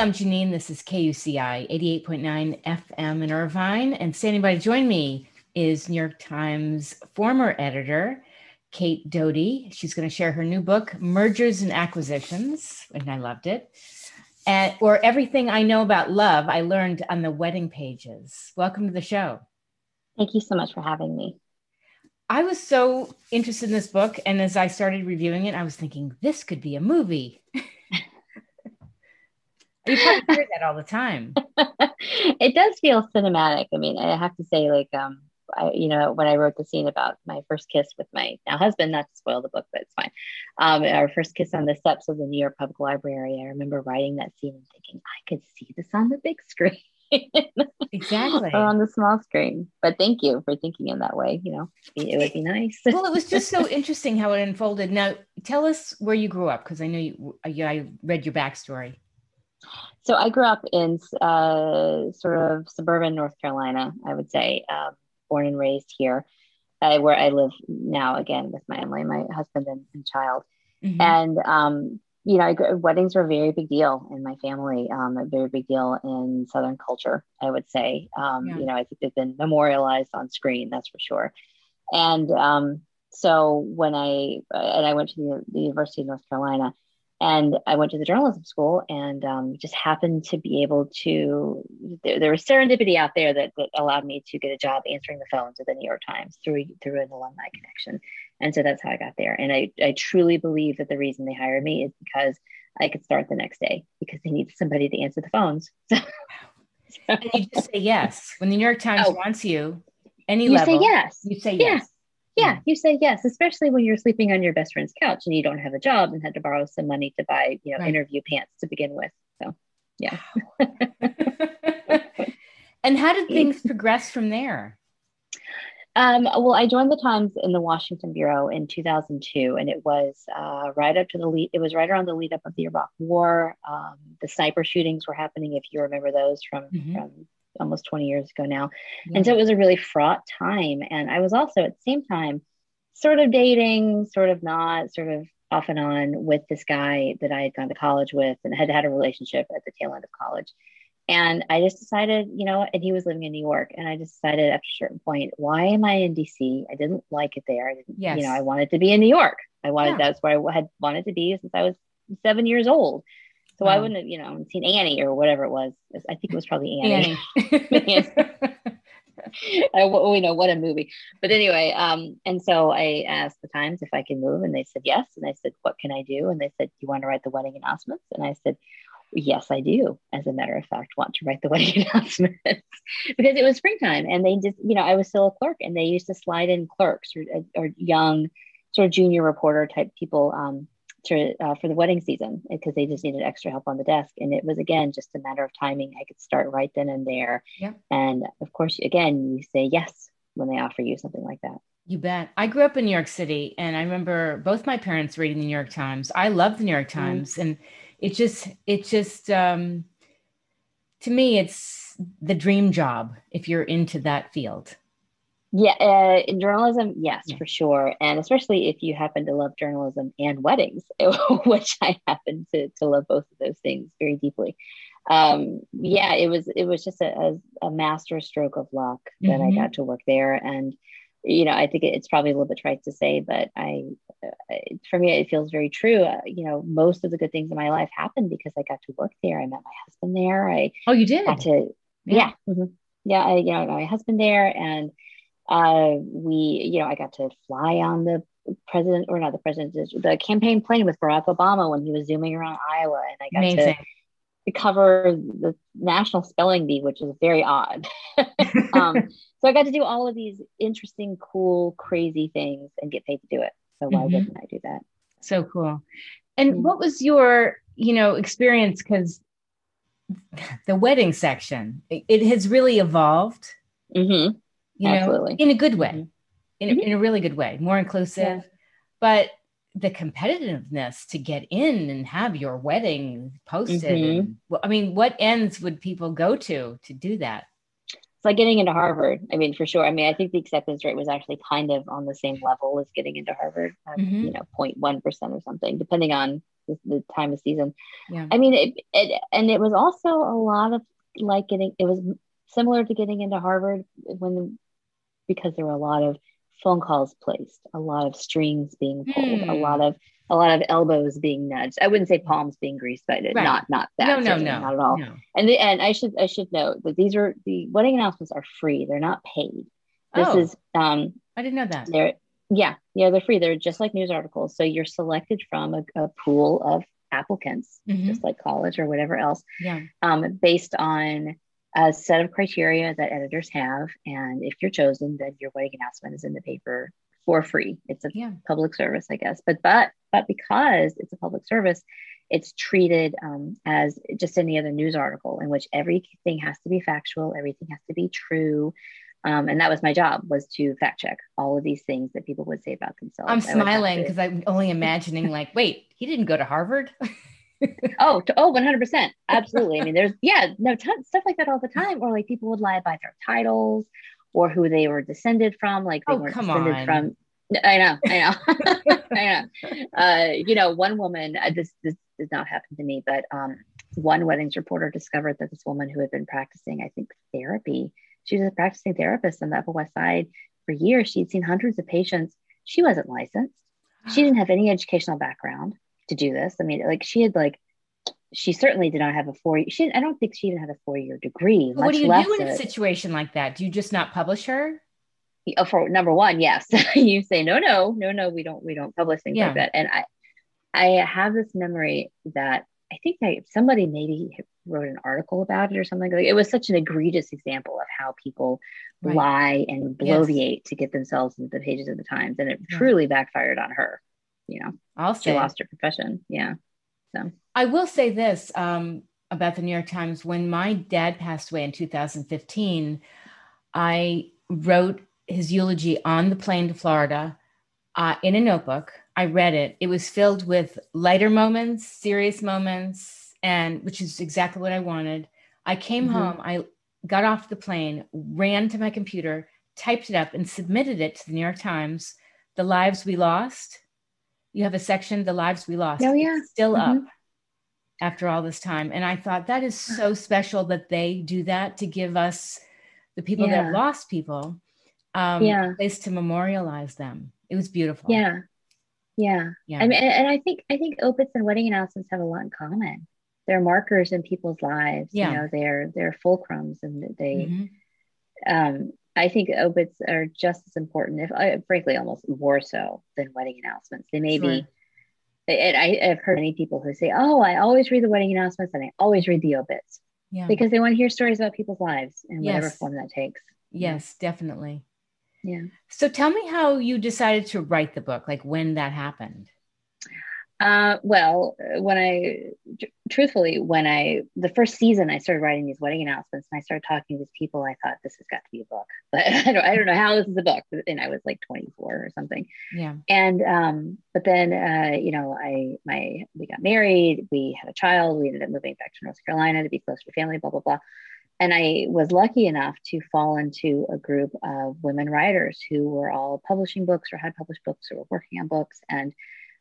I'm Janine. This is KUCI 88.9 FM in Irvine. And standing by to join me is New York Times former editor, Cate Doty. She's going to share her new book, Mergers and Acquisitions, and I loved it. And, or Everything I Know About Love, I learned on the wedding pages. Welcome to the show. Thank you so much for having me. I was so interested in this book. And as I started reviewing it, I was thinking, this could be a movie. you probably hear that all the time. it does feel cinematic. I mean, I have to say, like, um, I, you know, when I wrote the scene about my first kiss with my now husband, not to spoil the book, but it's fine. Um, our first kiss on the steps of the New York Public Library. I remember writing that scene and thinking, I could see this on the big screen. exactly. or on the small screen. But thank you for thinking in that way. You know, it would be nice. well, it was just so interesting how it unfolded. Now, tell us where you grew up, because I know you, I read your backstory. So I grew up in uh, sort of suburban North Carolina, I would say, uh, born and raised here, uh, where I live now again with my family, my husband and, and child. Mm-hmm. And, um, you know, I, weddings were a very big deal in my family, um, a very big deal in Southern culture, I would say. Um, yeah. You know, I think they've been memorialized on screen, that's for sure. And um, so when I, and I went to the, the University of North Carolina, and I went to the journalism school and um, just happened to be able to. There, there, was serendipity out there that, that allowed me to get a job answering the phones at the New York Times through through an alumni connection, and so that's how I got there. And I I truly believe that the reason they hired me is because I could start the next day because they needed somebody to answer the phones. So, and you just say yes when the New York Times oh, wants you. Any you level, say yes. You say yes. Yeah, you say yes, especially when you're sleeping on your best friend's couch and you don't have a job and had to borrow some money to buy, you know, right. interview pants to begin with. So, yeah. and how did things progress from there? Um, well, I joined the Times in the Washington bureau in 2002, and it was uh, right up to the lead. It was right around the lead up of the Iraq War. Um, the sniper shootings were happening, if you remember those from mm-hmm. from almost 20 years ago now. Yeah. And so it was a really fraught time. And I was also at the same time sort of dating, sort of not, sort of off and on with this guy that I had gone to college with and had had a relationship at the tail end of college. And I just decided, you know, and he was living in New York. And I just decided after a certain point, why am I in DC? I didn't like it there. I didn't, yes. you know, I wanted to be in New York. I wanted, yeah. that's where I had wanted to be since I was seven years old. So I wouldn't have, you know, seen Annie or whatever it was. I think it was probably Annie. Annie. I, we know what a movie. But anyway, um, and so I asked the Times if I could move, and they said yes. And I said, "What can I do?" And they said, you want to write the wedding announcements?" And I said, "Yes, I do." As a matter of fact, want to write the wedding announcements because it was springtime, and they just, you know, I was still a clerk, and they used to slide in clerks or, or young, sort of junior reporter type people um, to uh, for the wedding season because they just needed extra help on the desk and it was again just a matter of timing i could start right then and there yeah. and of course again you say yes when they offer you something like that you bet i grew up in new york city and i remember both my parents reading the new york times i love the new york mm-hmm. times mm-hmm. and it just it just um to me it's the dream job if you're into that field yeah, uh, in journalism, yes, yeah. for sure, and especially if you happen to love journalism and weddings, which I happen to to love both of those things very deeply. Um, yeah, it was it was just a, a, a master stroke of luck that mm-hmm. I got to work there, and you know, I think it's probably a little bit trite to say, but I, uh, for me, it feels very true. Uh, you know, most of the good things in my life happened because I got to work there. I met my husband there. I oh, you did got to yeah yeah, mm-hmm. yeah I, you know my husband there and uh, we, you know, I got to fly on the president or not the president, the campaign plane with Barack Obama when he was zooming around Iowa, and I got Amazing. to cover the national spelling bee, which is very odd. um, so I got to do all of these interesting, cool, crazy things and get paid to do it. So why mm-hmm. wouldn't I do that? So cool. And mm-hmm. what was your, you know, experience? Because the wedding section, it, it has really evolved. Mm-hmm you Absolutely. know, in a good way, mm-hmm. in, a, mm-hmm. in a really good way, more inclusive. Yeah. But the competitiveness to get in and have your wedding posted. Mm-hmm. And, well, I mean, what ends would people go to to do that? It's like getting into Harvard. I mean, for sure. I mean, I think the acceptance rate was actually kind of on the same level as getting into Harvard, um, mm-hmm. you know, 0.1% or something, depending on the, the time of season. Yeah. I mean, it, it, and it was also a lot of like getting, it was similar to getting into Harvard when, because there were a lot of phone calls placed, a lot of strings being pulled, a Hmm. lot of, a lot of elbows being nudged. I wouldn't say palms being greased, but Right. not, not that. no, no, no, Not at all. no. And the, and I should, I should note that these are the wedding announcements are free. They're not paid. This Oh. is, um, I didn't know that. they're yeah, yeah, they're free. They're just like news articles. So you're selected from a, a pool of applicants, Mhm. just like college or whatever else, Yeah. um, based on a set of criteria that editors have. And if you're chosen, then your wedding announcement is in the paper for free. It's a Yeah. public service, I guess. But but but because it's a public service, it's treated um, as just any other news article in which everything has to be factual, everything has to be true. Um, and that was my job was to fact check all of these things that people would say about themselves. I'm I would have smiling because I'm only imagining, like, wait, he didn't go to Harvard. oh to, oh 100% absolutely. I mean there's yeah no ton, stuff like that all the time or like people would lie about their titles or who they were descended from like they Oh, come descended on. from i know i know i know. Uh you know one woman uh, this this did not happen to me but um one weddings reporter discovered that this woman who had been practicing i think therapy she was a practicing therapist on the upper west side for years. She'd seen hundreds of patients. She wasn't licensed. She didn't have any educational background to do this. I mean, like she had like she certainly did not have a four. She I don't think she even had a four year degree. what do you do in a situation like that? Do you just not publish her? oh, for number one, yes, you say no, no, no, no. We don't we don't publish things Yeah. like that. And I I have this memory that I think I, somebody maybe wrote an article about it or something. Like it was such an egregious example of how people Right. lie and bloviate to get themselves into the pages of the Times, and it Yeah. truly backfired on her. You know, I'll she lost her profession. Yeah. So I will say this um, about the New York Times. When my dad passed away in 2015, I wrote his eulogy on the plane to Florida uh, in a notebook. I read it. It was filled with lighter moments, serious moments, and which is exactly what I wanted. I came Mhm. home, I got off the plane, ran to my computer, typed it up, and submitted it to the New York Times. The lives we lost. You have a section, the lives we lost. Oh, yeah. still Mhm. up after all this time. And I thought that is so special that they do that to give us the people that have lost people um Yeah. a place to memorialize them. It was beautiful. Yeah. Yeah. Yeah. I mean, and, I think I think obits and wedding announcements have a lot in common. They're markers in people's lives. Yeah. You know, they're they're fulcrums, and they. Mhm. Um, I think obits are just as important, if uh, frankly, almost more so than wedding announcements. They may be. And I, I've heard many people who say, "Oh, I always read the wedding announcements and I always read the obits Yeah. because they want to hear stories about people's lives in whatever form that takes." yes, definitely. Yeah. So tell me how you decided to write the book, like when that happened. Uh, well, uh, when I, truthfully, when I, the first season I started writing these wedding announcements and I started talking to these people, I thought this has got to be a book, but I don't, I don't know how this is a book. And I was like 24 or something. Yeah. And, um, but then, uh, you know, I, my, we got married, we had a child, we ended up moving back to North Carolina to be close to family, blah, blah, blah. And I was lucky enough to fall into a group of women writers who were all publishing books or had published books or were working on books. And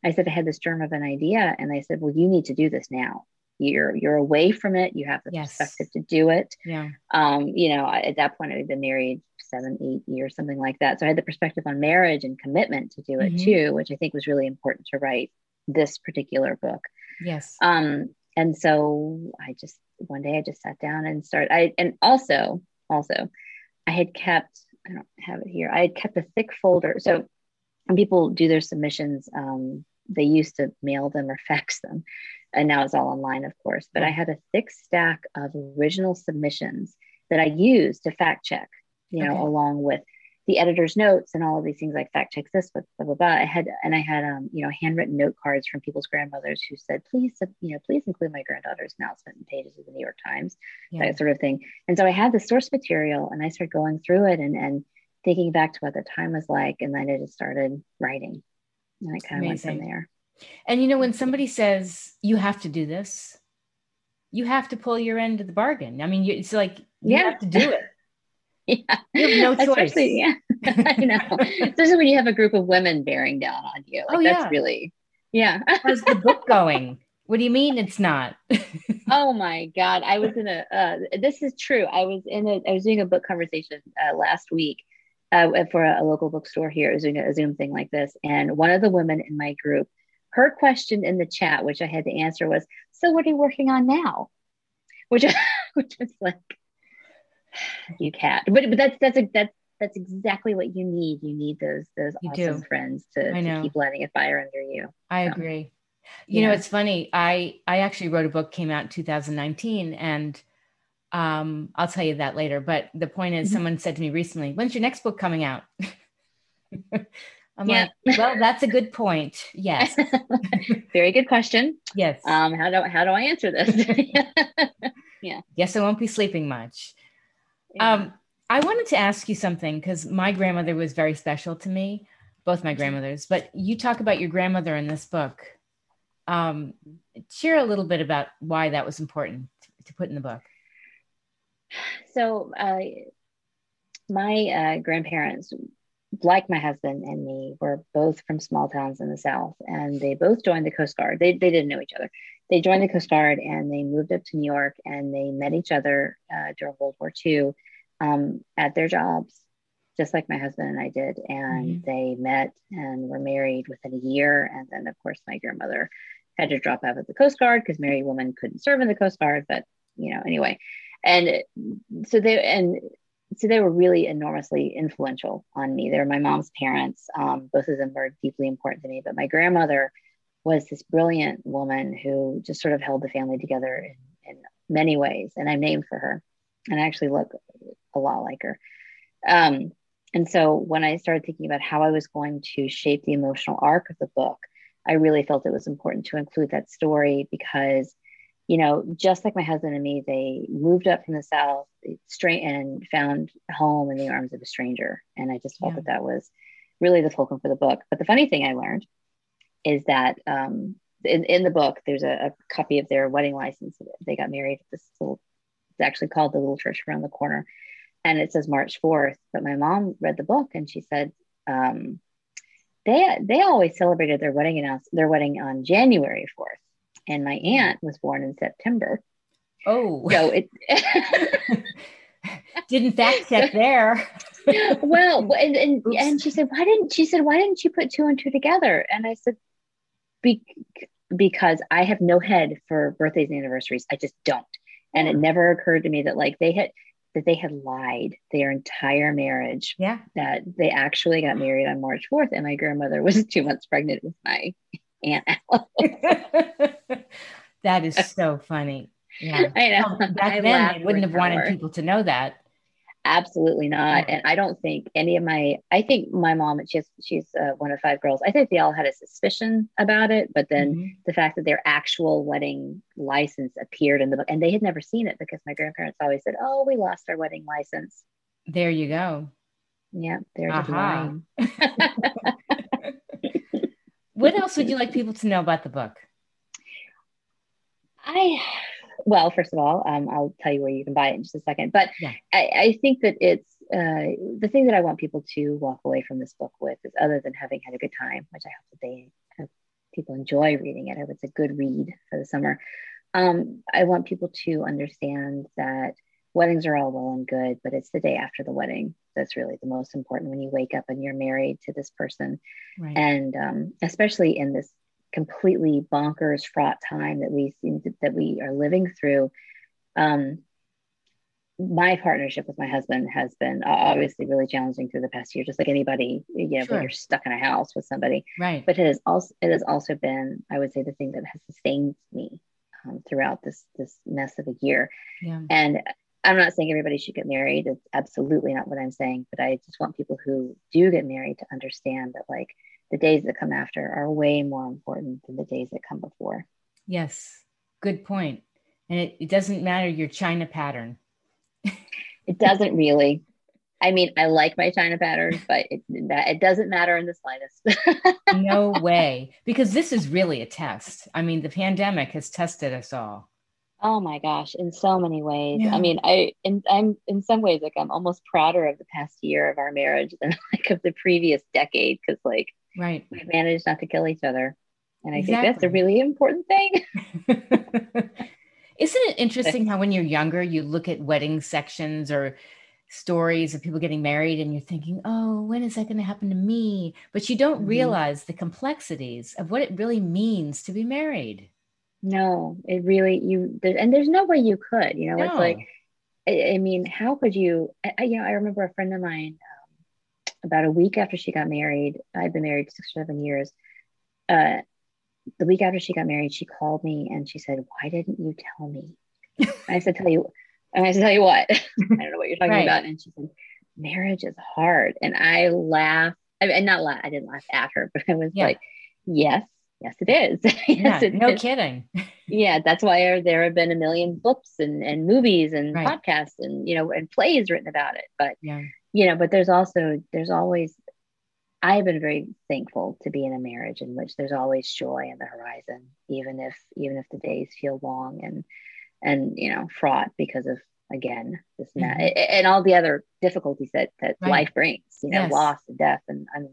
I said I had this germ of an idea, and they said, "Well, you need to do this now. You're you're away from it. You have the Yes. perspective to do it. Yeah. Um, you know, at that point, I'd been married seven, eight years, something like that. So I had the perspective on marriage and commitment to do it Mhm. too, which I think was really important to write this particular book. Yes. Um, and so I just one day I just sat down and started. I and also also I had kept I don't have it here. I had kept a thick folder. So when people do their submissions, um, they used to mail them or fax them, and now it's all online, of course. But I had a thick stack of original submissions that I used to fact check. You know, Okay. along with the editor's notes and all of these things like fact checks this, blah, blah, blah, blah. I had, and I had, um, you know, handwritten note cards from people's grandmothers who said, please, you know, please include my granddaughter's announcement in pages of the New York Times, Yeah. that sort of thing. And so I had the source material and I started going through it and, and thinking back to what the time was like. And then I just started writing and I kind of went from there. And you know, when somebody says you have to do this, you have to pull your end of the bargain. I mean, you, it's like you Yeah. have to do it. Yeah. You have no choice. Especially, yeah. I know. Especially when you have a group of women bearing down on you. Like Oh, that's yeah. really Yeah. How's the book going? What do you mean it's not? oh my God. I was in a, uh, this is true. I was in a, I was doing a book conversation uh, last week uh, for a, a, local bookstore here. Doing a Zoom thing like this. And one of the women in my group, her question in the chat, which I had to answer was, so what are you working on now? Which, which is like, you cat. But, but that's, that's, a, that's, that's exactly what you need. You need those, those you awesome do. friends to, to, keep lighting a fire under you. I so. agree. You yeah. know, it's funny. I I actually wrote a book came out in 2019 and um I'll tell you that later, but the point is mm-hmm. someone said to me recently, "When's your next book coming out?" I'm yeah. like, "Well, that's a good point." Yes. Very good question. Yes. Um how do how do I answer this? yeah. Yes, I won't be sleeping much. Yeah. Um I wanted to ask you something cuz my grandmother was very special to me, both my mm-hmm. grandmothers, but you talk about your grandmother in this book. Um, share a little bit about why that was important to, to put in the book. So, uh, my uh, grandparents, like my husband and me, were both from small towns in the South, and they both joined the Coast Guard. They, they didn't know each other. They joined the Coast Guard and they moved up to New York and they met each other uh, during World War II um, at their jobs just like my husband and I did. And mm-hmm. they met and were married within a year. And then, of course, my grandmother had to drop out of the Coast Guard because married women couldn't serve in the Coast Guard. But you know, anyway, and so they and so they were really enormously influential on me. They were my mom's parents. Um, both of them were deeply important to me. But my grandmother was this brilliant woman who just sort of held the family together in, in many ways. And I'm named for her, and I actually look a lot like her. Um, and so when I started thinking about how I was going to shape the emotional arc of the book, I really felt it was important to include that story because, you know, just like my husband and me, they moved up from the South straight and found home in the arms of a stranger. And I just felt yeah. that that was really the fulcrum for the book. But the funny thing I learned is that um, in, in the book, there's a, a, copy of their wedding license. They got married at this little, it's actually called the little church around the corner. And it says March 4th. But my mom read the book and she said, um, they they always celebrated their wedding announce their wedding on January 4th. And my aunt was born in September. Oh. So it didn't fact check there. well, and, and, and she said, why didn't she said, why didn't you put two and two together? And I said, Be- because I have no head for birthdays and anniversaries. I just don't. And it oh. never occurred to me that like they had that they had lied their entire marriage. Yeah. That they actually got married on March 4th and my grandmother was two months pregnant with my Aunt that is so funny. Yeah. I know. Well, back I then, they wouldn't have wanted people to know that. Absolutely not. And I don't think any of my, I think my mom, she's, she's uh, one of five girls. I think they all had a suspicion about it. But then mm-hmm. the fact that their actual wedding license appeared in the book and they had never seen it because my grandparents always said, oh, we lost our wedding license. There you go. Yeah, there's uh-huh. a what else would you like people to know about the book? I well, first of all, um, I'll tell you where you can buy it in just a second. But yeah. I, I, think that it's uh, the thing that I want people to walk away from this book with is other than having had a good time, which I hope that they have, people enjoy reading it. I hope it's a good read for the summer. Um, I want people to understand that weddings are all well and good, but it's the day after the wedding that's really the most important when you wake up and you're married to this person. Right. And um, especially in this completely bonkers fraught time that we seem to, that we are living through. Um, my partnership with my husband has been obviously really challenging through the past year just like anybody you know sure. when you're stuck in a house with somebody. Right. But it has also it has also been i would say the thing that has sustained me um, throughout this this mess of a year. Yeah. and i'm not saying everybody should get married. It's absolutely not what i'm saying but i just want people who do get married to understand that like the days that come after are way more important than the days that come before. Yes, good point. And it, it doesn't matter your China pattern. it doesn't really. I mean, I like my China pattern, but it, it doesn't matter in the slightest. no way. Because this is really a test. I mean, the pandemic has tested us all. Oh my gosh, in so many ways. Yeah. I mean, I in I'm in some ways like I'm almost prouder of the past year of our marriage than like of the previous decade because like Right. We've managed not to kill each other. And I exactly. think that's a really important thing. Isn't it interesting how when you're younger, you look at wedding sections or stories of people getting married and you're thinking, oh, when is that going to happen to me? But you don't mm-hmm. realize the complexities of what it really means to be married. No, it really, you, there, and there's no way you could, you know, no. it's like, I, I, mean, how could you, I, you know, I remember a friend of mine about a week after she got married, I've been married six or seven years. Uh, the week after she got married, she called me and she said, why didn't you tell me? I said, tell you, and I said, tell you what, I don't know what you're talking right. about. And she said, marriage is hard. And I laughed. I mean, not laugh. I didn't laugh at her, but I was yeah. like, yes, yes, it is. yes, yeah, it no is. kidding. yeah, that's why there have been a million books and, and movies and right. podcasts and you know and plays written about it. But yeah. You know, but there's also there's always I've been very thankful to be in a marriage in which there's always joy in the horizon, even if even if the days feel long and and you know fraught because of again this mm-hmm. and, all the other difficulties that that right. life brings you know yes. loss and death and, and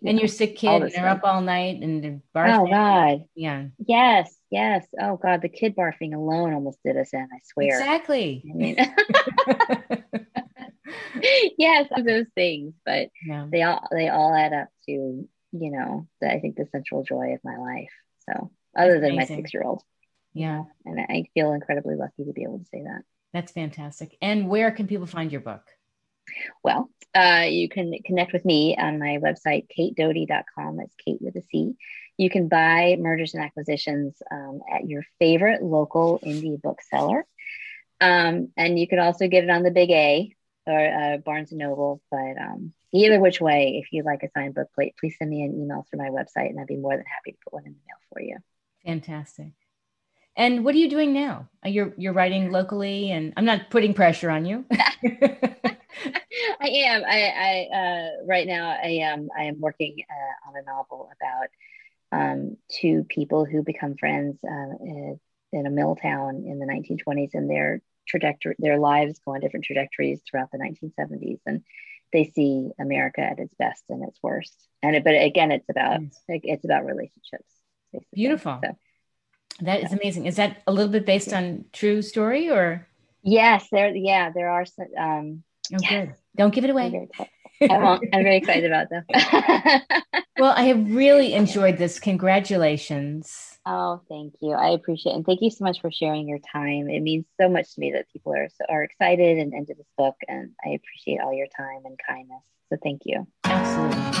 you and know, your sick kid and they're up all night and barfing. Oh God. Yeah. Yes. Yes. Oh God. The kid barfing alone almost did us in, I swear. Exactly. I mean, yes, those things, but yeah. they all they all add up to, you know, the, I think the central joy of my life. So other That's than amazing. my six year old. Yeah. And I feel incredibly lucky to be able to say that. That's fantastic. And where can people find your book? Well, uh, you can connect with me on my website, catedoty.com. That's Cate with a C. You can buy Mergers and Acquisitions um, at your favorite local indie bookseller. Um, and you can also get it on the Big A or uh, Barnes and Noble. But um, either which way, if you'd like a signed book plate, please send me an email through my website and I'd be more than happy to put one in the mail for you. Fantastic. And what are you doing now? Uh, you're you're writing locally, and I'm not putting pressure on you. I am. I, I uh, right now I am. I am working uh, on a novel about um, two people who become friends uh, in, a mill town in the 1920s, and their trajectory, their lives go on different trajectories throughout the 1970s, and they see America at its best and its worst. And it, but again, it's about it's about relationships. Basically. Beautiful. So, that is amazing. Is that a little bit based on true story or? Yes, there. Yeah, there are. Some, um, oh, good. Don't give it away. I won't. I'm very excited about them. well, I have really enjoyed this. Congratulations. Oh, thank you. I appreciate it. And thank you so much for sharing your time. It means so much to me that people are so are excited and into this book. And I appreciate all your time and kindness. So thank you. Absolutely.